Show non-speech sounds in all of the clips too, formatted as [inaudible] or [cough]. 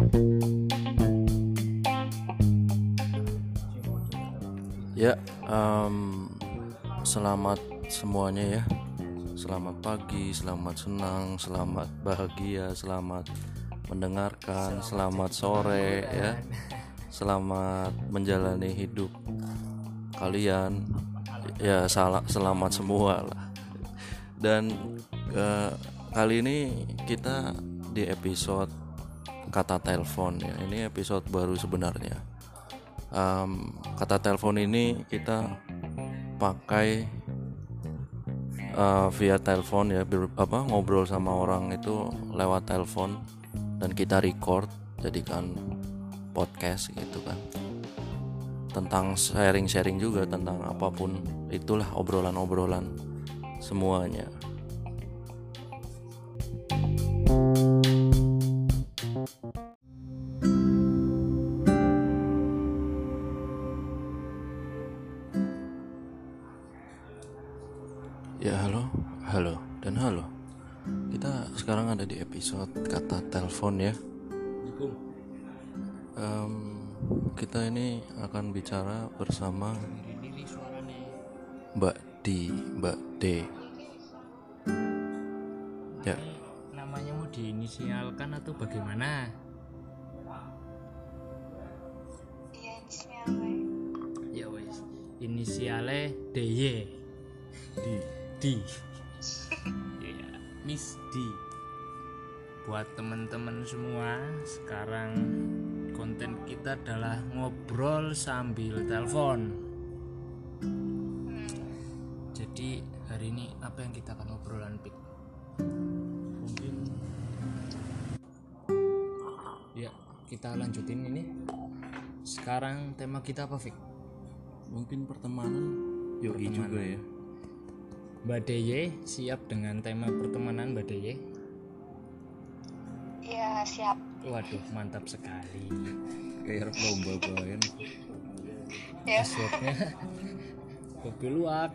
Ya, em, selamat semuanya ya. Selamat pagi, selamat senang, selamat bahagia, selamat mendengarkan, selamat sore ya. Selamat menjalani hidup kalian. Ya, salah selamat semua lah. Dan eh, kali ini kita di episode kata telepon ya. Ini episode baru sebenarnya. Um, kata telepon ini kita pakai uh, via telepon ya ber, apa ngobrol sama orang itu lewat telepon dan kita record jadikan podcast gitu kan. Tentang sharing-sharing juga tentang apa pun itulah obrolan-obrolan semuanya Ya halo, halo, dan halo. Kita sekarang ada di episode kata telepon ya. Em, kita ini akan bicara bersama Mbak Di, Mbak D. Ya, namanya mau diinisialkan atau bagaimana? Iya, inisialnya. Ya wes, inisialnya DY. Di. D. Ya, Miss D. Buat teman-teman semua, sekarang konten kita adalah ngobrol sambil telepon. Jadi hari ini apa yang kita akan obrolan Pik? Mungkin Ya, kita lanjutin ini. Sekarang tema kita apa, Fik? Mungkin pertemanan Yoi juga ya. Mbak Deye siap dengan tema pertemanan Mbak Deye? Iya, siap. Waduh, mantap sekali. Kayak lomba bayan. Ya, Passwordnya kopi luwak,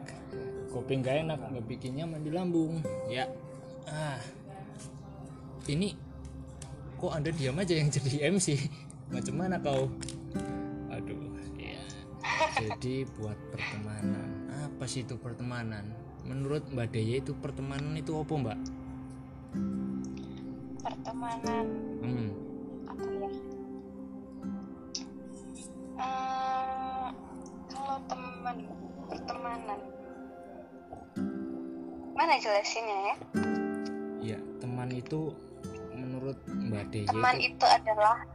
kopi nggak enak, nggak bikinnya mandi lambung. Ya, ah, ini kok anda diam aja yang jadi MC? Macam mana kau? Aduh, ya. Jadi buat pertemanan, apa sih itu pertemanan? Menurut Mbak Deye itu pertemanan itu apa Mbak? pertemanan Hmm, apa ya? Eh, kalau teman pertemanan mana jelasinnya ya? ya teman itu menurut Mbak Deye Teman itu itu adalah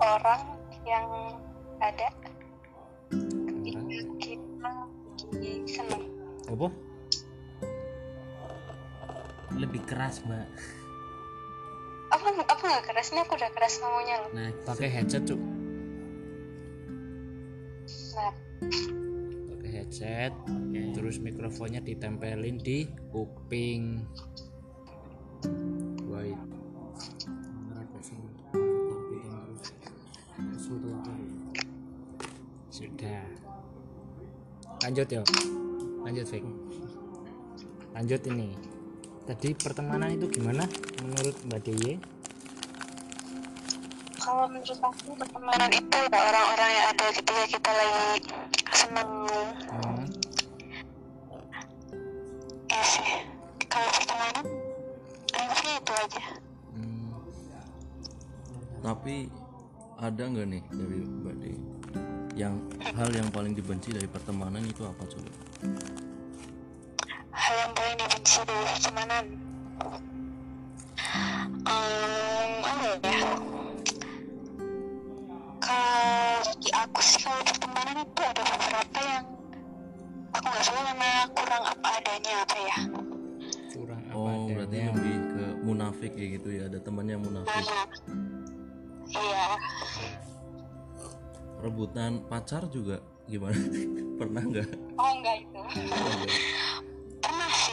orang yang ada apa? Lebih keras Mbak. Apa apa nggak keras? Ini aku udah keras ngomongnya loh. Nah pakai headset cuk. Nah, pakai headset terus mikrofonnya ditempelin di kuping wait sudah lanjut ya lanjut Fik lanjut ini tadi pertemanan itu gimana menurut Mbak Deye kalau menurut aku pertemanan itu ya orang-orang yang ada ketika kita lagi senang. hmm. Ya sih. Kalau pertemanan, anggapnya itu aja. hmm. Tapi ada nggak nih dari Mbak D yang hal yang paling dibenci dari pertemanan itu apa coba? Dari pertemanan. Um, apa ya? Kalau di aku sih kalau pertemanan itu ada beberapa yang aku nggak suka karena kurang apa adanya apa ya. kurang apa Oh berarti adanya lebih ke munafik kayak gitu ya ada temannya munafik Nah, iya. rebutan pacar juga gimana [laughs] pernah nggak Oh enggak itu. Pernah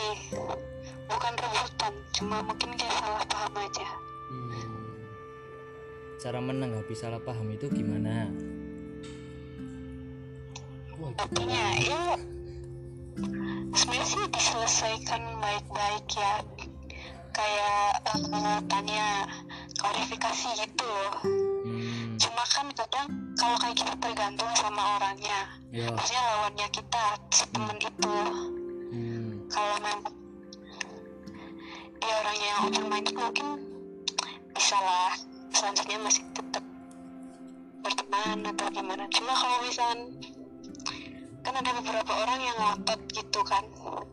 sih. Bukan rebutan, cuma mungkin kayak salah paham aja. Hmm. cara menanggapi salah paham itu gimana Artinya ya sebenarnya sih diselesaikan baik-baik ya. Kayak eh, tanya, klarifikasi gitu loh hmm, cuma kan kadang kalau kayak gitu tergantung sama orangnya ya maksudnya lawannya kita si temen itu kalau memang dia orangnya yang open minded mungkin bisa lah selanjutnya masih tetap berteman atau gimana. Cuma kalau misalkan kan ada beberapa orang yang ngotot gitu kan. [laughs]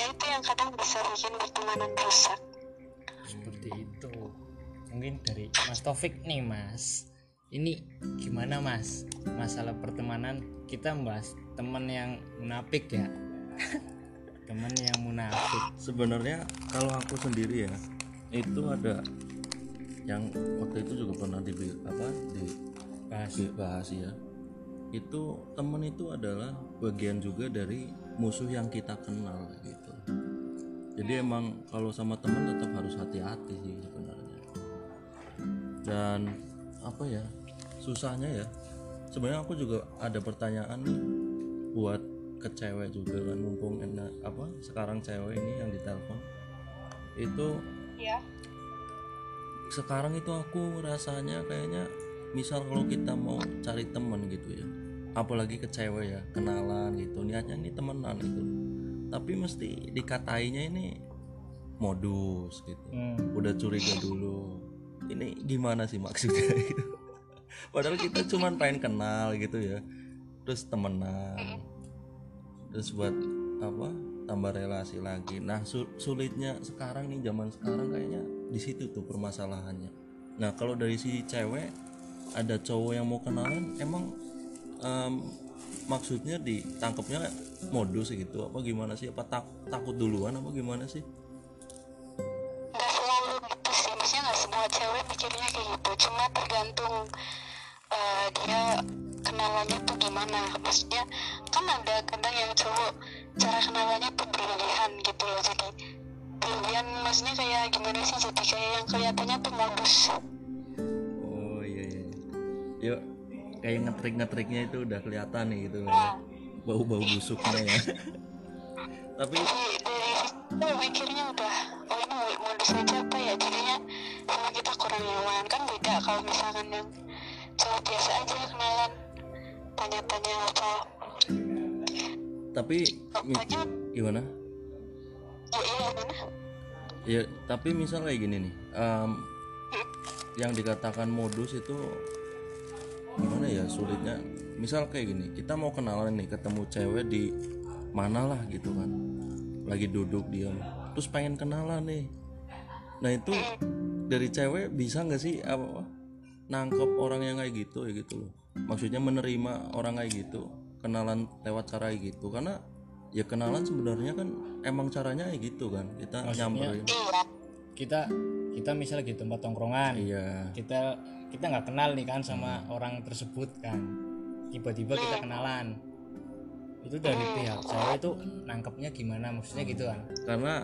Ya itu yang kadang bisa bikin pertemanan rusak. Seperti itu. Mungkin dari Mas Taufik nih Mas. Ini gimana Mas? Masalah pertemanan kita membahas teman yang munafik ya [laughs] teman yang munafik. Sebenarnya kalau aku sendiri ya itu ada yang waktu itu juga pernah di apa bahas. dibahas ya. Itu temen itu adalah bagian juga dari musuh yang kita kenal gitu. Jadi emang kalau sama temen tetap harus hati-hati sih sebenarnya. Dan apa ya susahnya ya. Sebenarnya aku juga ada pertanyaan nih buat ke cewek juga kan mumpung enak apa sekarang cewek ini yang ditelepon. Itu ya sekarang itu aku rasanya kayaknya misal kalau kita mau cari temen gitu ya apalagi ke cewek ya kenalan gitu niatnya ini temenan gitu. Tapi mesti dikatainya ini modus gitu. Hmm, udah curiga dulu ini gimana sih maksudnya? Gitu [laughs] padahal kita cuman pengen kenal gitu ya terus temenan terus buat apa tambah relasi lagi. Nah su- sulitnya sekarang nih zaman sekarang kayaknya di situ tuh permasalahannya. Nah kalau dari si cewek ada cowok yang mau kenalan emang em, maksudnya ditangkapnya modus gitu? Apa gimana sih? Apa tak- takut duluan? Apa gimana sih? Nggak selalu gitu sih. Maksudnya nggak semua cewek mikirnya kayak gitu. Cuma tergantung eh, dia kenalannya tuh gimana. Maksudnya kan ada kadang yang cowok cara kenalannya tuh berlebihan gitu loh jadi berlebihan maksudnya kayak gimana sih jadi kayak yang kelihatannya tuh modus Oh iya iya. Yuk kayak ngetrik ngetriknya itu udah kelihatan nih gitu ya. Bau bau busuknya ya. [laughs] Tapi jadi dari situ mikirnya udah oh ini modus aja apa ya jadinya sama kita kurang nyaman kan beda kalau misalkan yang cowok biasa aja kenalan tanya-tanya apa tapi gimana? ya tapi misal kayak gini nih. em, yang dikatakan modus itu gimana ya sulitnya. Misal kayak gini, kita mau kenalan nih ketemu cewek di mana lah gitu kan. Lagi duduk diam. Terus pengen kenalan nih. Nah itu dari cewek bisa nggak sih apa nangkep orang yang kayak gitu ya gitu loh. Maksudnya menerima orang kayak gitu, kenalan lewat cara gitu. Karena ya kenalan sebenarnya kan emang caranya kayak gitu kan. Kita nyamperin. kita kita misalnya di tempat tongkrongan iya. kita kita nggak kenal nih kan sama orang tersebut kan. Tiba-tiba kita kenalan. Itu dari pihak cewek itu nangkepnya gimana? Maksudnya gitu kan karena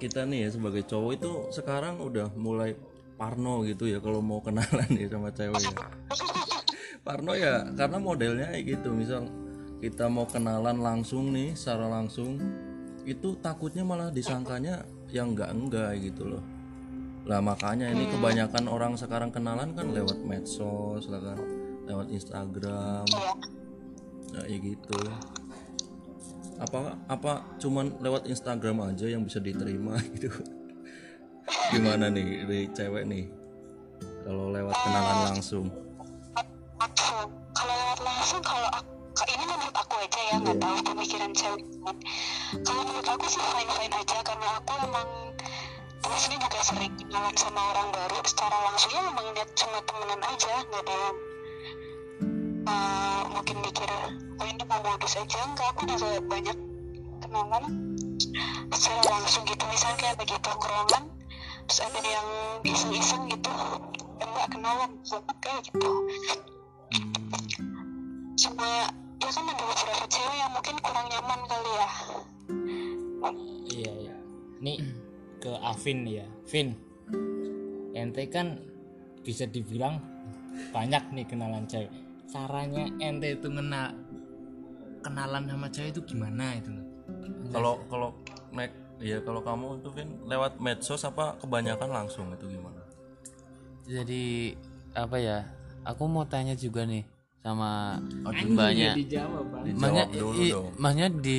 kita nih ya sebagai cowok itu sekarang udah mulai parno gitu ya kalau mau kenalan [laughs] nih sama cewek ya [laughs] parno ya karena modelnya kayak gitu. Misal kita mau kenalan langsung nih secara langsung itu takutnya malah disangkanya yang enggak enggak gitu loh. Lah makanya ini kebanyakan orang sekarang kenalan kan lewat medsos lah kan lewat Instagram. Nah, ya gitu. Apa apa cuman lewat Instagram aja yang bisa diterima [laughs] gitu? Gimana nih dari cewek nih? Kalau lewat kenalan langsung langsung kalau aku ini menurut aku aja ya nggak tahu pemikiran cewek kan. kalau menurut aku sih fine fine aja karena aku emang maksudnya juga sering kenalan sama orang baru secara langsung. Ya emang lihat cuma temenan aja nggak ada yang eh, mungkin mikir oh ini mau modus aja. Enggak aku juga banyak kenalan secara langsung gitu. Misalnya kayak lagi tongkrongan terus ada yang iseng-iseng gitu. Enggak kenalan kayak gitu cuma ya kan ada beberapa cewek yang mungkin kurang nyaman kali ya? Iya iya. Nih ke Avin nih ya Vin ente kan bisa dibilang banyak nih kenalan cewek. Caranya ente itu kenal kenalan sama cewek itu gimana itu? Kalau kalau naik ya kalau kamu itu Vin lewat medsos apa kebanyakan langsung itu gimana? Jadi apa ya? Aku mau tanya juga nih sama Anjing, mbaknya. bang. Maknya, Dijawab dulu i- dong. maknya di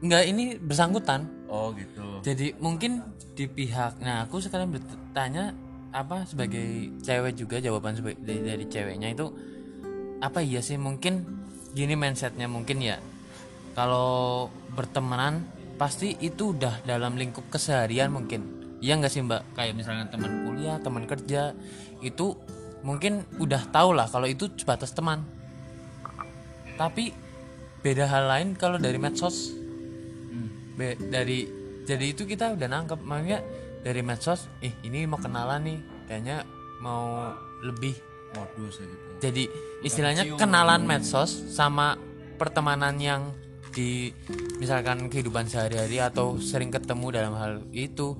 nggak ini bersangkutan. Oh gitu. Jadi mungkin di pihak nah aku sekarang bertanya apa sebagai cewek juga jawaban sebagai dari, dari ceweknya itu apa iya sih mungkin gini mindsetnya mungkin ya. Kalau bertemanan pasti itu udah dalam lingkup keseharian mungkin. Iya nggak sih mbak? Kayak misalnya teman kuliah teman kerja itu mungkin udah tau lah kalau itu sebatas teman. Tapi beda hal lain kalau dari medsos. Be- dari jadi itu kita udah nangkep. Makanya dari medsos ih ini mau kenalan nih. Kayaknya mau lebih. Modus ya gitu. Jadi istilahnya kenalan medsos sama pertemanan yang di misalkan kehidupan sehari-hari atau sering ketemu dalam hal itu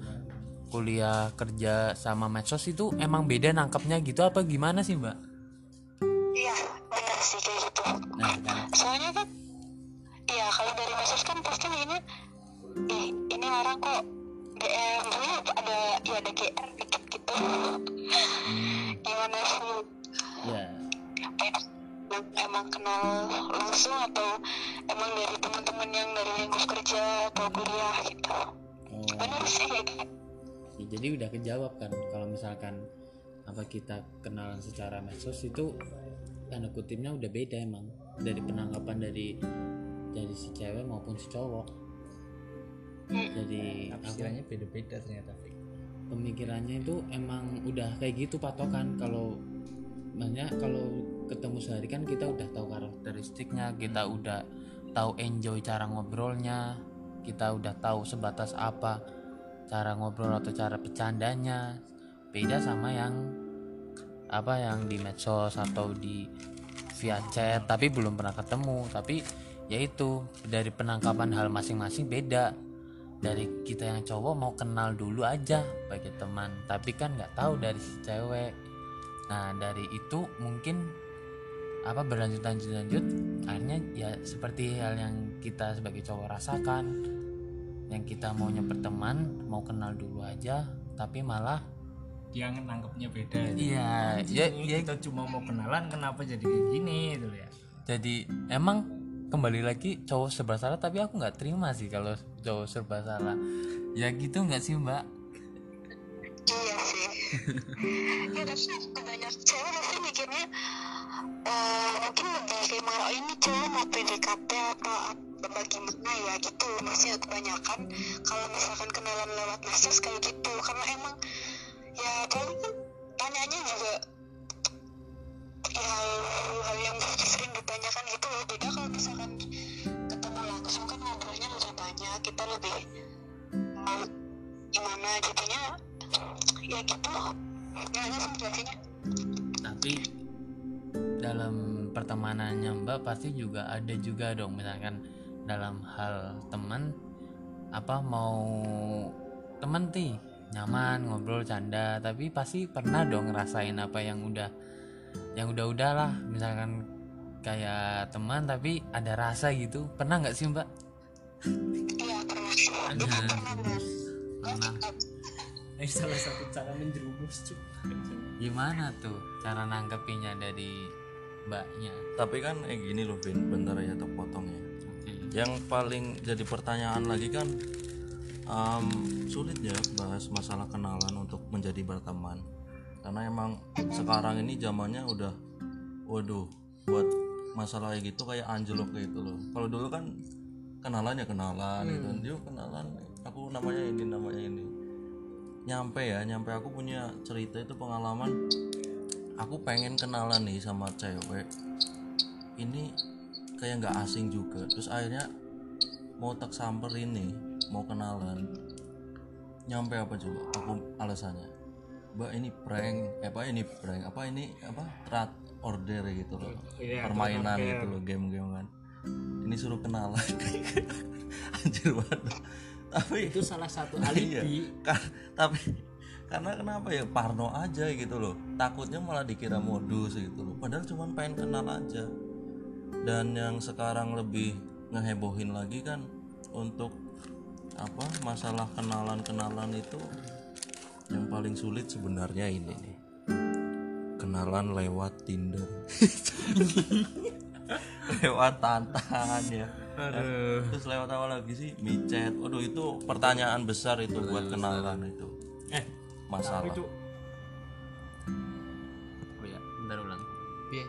kuliah kerja sama medsos itu emang beda nangkepnya gitu apa gimana sih mbak? iya benar sih kayak gitu. Nah, kan. soalnya kan iya kalau dari medsos kan pasti ini eh ini orang kok DM dulu ada ya ada GR dikit gitu. Gimana sih? Ya emang, kenal langsung atau emang dari teman-teman yang dari lingkup kerja atau kuliah gitu. Oh, benar sih kayak gitu jadi udah kejawab kan kalau misalkan apa kita kenalan secara medsos itu tanda kutipnya udah beda emang. Dari penangkapan dari dari si cewek maupun si cowok. Jadi apa? Tafsirannya beda-beda ternyata pemikirannya itu emang udah kayak gitu patokan. Kalau banyak kalau ketemu sehari kan kita udah tahu karakteristiknya kita udah tahu enjoy cara ngobrolnya kita udah tahu sebatas apa cara ngobrol atau cara bercandanya. Beda sama yang apa yang di medsos atau di via chat tapi belum pernah ketemu. Tapi yaitu dari penangkapan hal masing-masing beda. Dari kita yang cowok mau kenal dulu aja sebagai teman tapi kan nggak tahu dari si cewek. Nah dari itu mungkin apa berlanjut lanjut lanjut akhirnya ya seperti hal yang kita sebagai cowok rasakan yang kita maunya berteman mau kenal dulu aja tapi malah dia nangkepnya beda iya ya, ya. kita cuma mau kenalan kenapa jadi kayak gini gitu ya? Jadi emang kembali lagi cowok serba salah tapi aku nggak terima sih kalau cowok serba salah. Ya gitu nggak sih mbak? Iya sih. [laughs] Ya tapi banyak cewek pasti mikirnya eh, mungkin mau ini cewek mau PDKT apa bagaimana ya gitu. Maksudnya kebanyakan kalau misalkan kenalan lewat medsos kayak gitu. Karena emang ya paling tanyanya juga ya hal yang sering ditanyakan gitu loh. Beda kalau misalkan ketemu langsung kan ngobrolnya lebih banyak kita lebih mau gimana jadinya ya gitu. Gimana sih jadinya? Tapi dalam pertemanannya mbak pasti juga ada juga dong. Misalkan dalam hal teman apa mau temen ti nyaman ngobrol canda. Tapi pasti pernah dong ngerasain apa yang udah yang udah udahlah misalkan kayak teman tapi ada rasa gitu. Pernah nggak sih mbak? Iya pernah. Ada. pernah ini salah satu cara menjerumus cuy gimana tuh cara nangkepinnya dari mbaknya. Tapi kan eh gini loh Vin bentar ya tak potong ya. Oke. yang paling jadi pertanyaan lagi kan em, sulit ya bahas masalah kenalan untuk menjadi berteman. Karena emang sekarang ini zamannya udah waduh buat masalah kayak gitu kayak anjlok gitu loh. Kalau dulu kan kenalan ya kenalan gitu. Dia kenalan aku namanya ini namanya ini. Nyampe ya nyampe aku punya cerita itu pengalaman aku pengen kenalan nih sama cewek. Ini kayak nggak asing juga. Terus akhirnya mau tak samperin nih mau kenalan nyampe apa coba? Aku alasannya mbak ini prank. Eh, apa ini prank? Apa ini apa terat order gitu loh. Iya, permainan order. gitu loh game-game kan. Ini suruh kenalan. [laughs] Anjir banget. Tapi itu salah satu [laughs] Iya. alibi. Ka- tapi karena kenapa ya? Parno aja gitu loh. Takutnya malah dikira modus gitu loh. Padahal cuma pengen kenal aja. Dan yang sekarang lebih ngehebohin lagi kan untuk apa? Masalah kenalan-kenalan itu yang paling sulit sebenarnya ini nih. Kenalan lewat Tinder. [laughs] Lewat tantan ya. Terus lewat apa lagi sih? Micet. Waduh itu pertanyaan besar itu buat kenalan itu. Eh masalah. Itu oh ya bentar ulang. Piye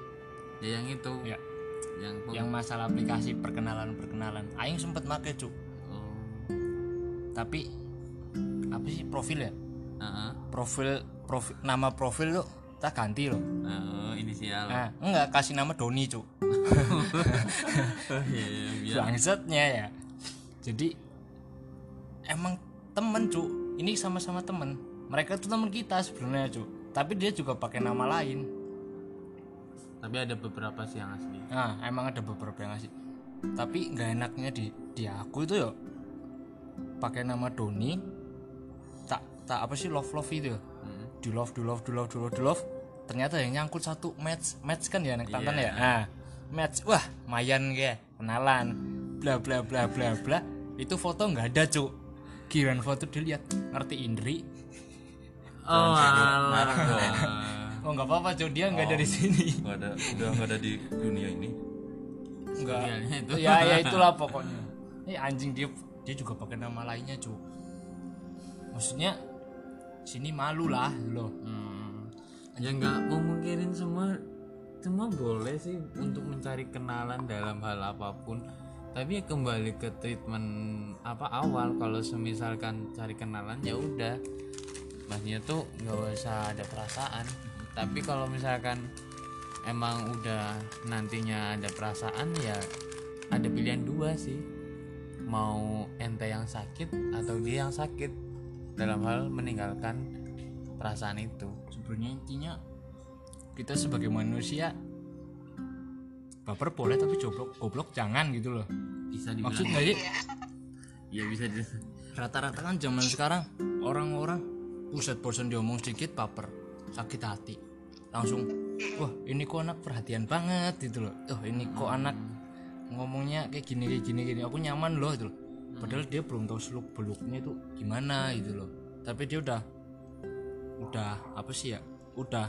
ya yang itu. Ya yang yang masalah aplikasi perkenalan perkenalan aing sempet make cuk. Oh. Tapi apa sih profil ya? Heeh. profil profil nama profil lo tak ganti loh. Oh, inisial. Nah enggak kasih nama Doni cuk. Oh, iya, iya, bangsetnya ya. Jadi emang temen cuk. Ini sama-sama temen mereka tuh temen kita sebenarnya cuk. Tapi dia juga pakai nama lain. Tapi ada beberapa sih yang asli. Nah emang ada beberapa yang ngasih tapi nggak enaknya di di aku itu ya pakai nama Doni. Tak tak apa sih love love itu ya Hmm. di love di love di love di love di love. Ternyata yang nyangkut satu match match kan ya anak tantan ya? Nah match wah mayan kayak kenalan. Bla bla bla bla bla. Itu foto nggak ada cuk. Kiran foto dilihat ngerti Indri oh alah. dong. oh nggak apa apa cuk. Dia nggak ada di sini. nggak ada. Udah nggak ada di dunia ini. Nggak. Serialnya itu. ya ya itulah pokoknya. Eh anjing dia dia juga pakai nama lainnya cuk. Maksudnya sini malu lah loh. Hmm. ya nggak memungkirin semua semua boleh sih untuk mencari kenalan dalam hal apa pun. Tapi ya kembali ke treatment apa awal. Kalau semisalkan cari kenalan ya udah maksudnya tuh nggak usah ada perasaan. Tapi kalau misalkan emang udah nantinya ada perasaan ya ada pilihan dua sih. Mau ente yang sakit atau dia yang sakit. Dalam hal meninggalkan perasaan itu. Sebenarnya intinya kita sebagai manusia baper boleh tapi goblok goblok jangan gitu loh. Bisa dibilang maksud nggak sih? ya bisa rata-rata kan zaman sekarang orang-orang buset bosan diomong sedikit baper sakit hati. Langsung wah ini kok anak perhatian banget gitu loh. Oh ini kok anak ngomongnya kayak gini kayak gini gini. Aku nyaman loh itu loh. Padahal dia belum tahu seluk beluknya itu gimana gitu loh. Tapi dia udah udah apa sih ya udah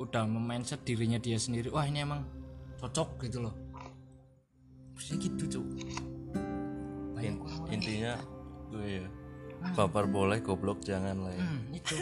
udah memindset dirinya dia sendiri. Wah ini emang cocok gitu loh. Maksudnya gitu cuy In- intinya gue ya baper boleh goblok jangan lah ya. Hmm, itu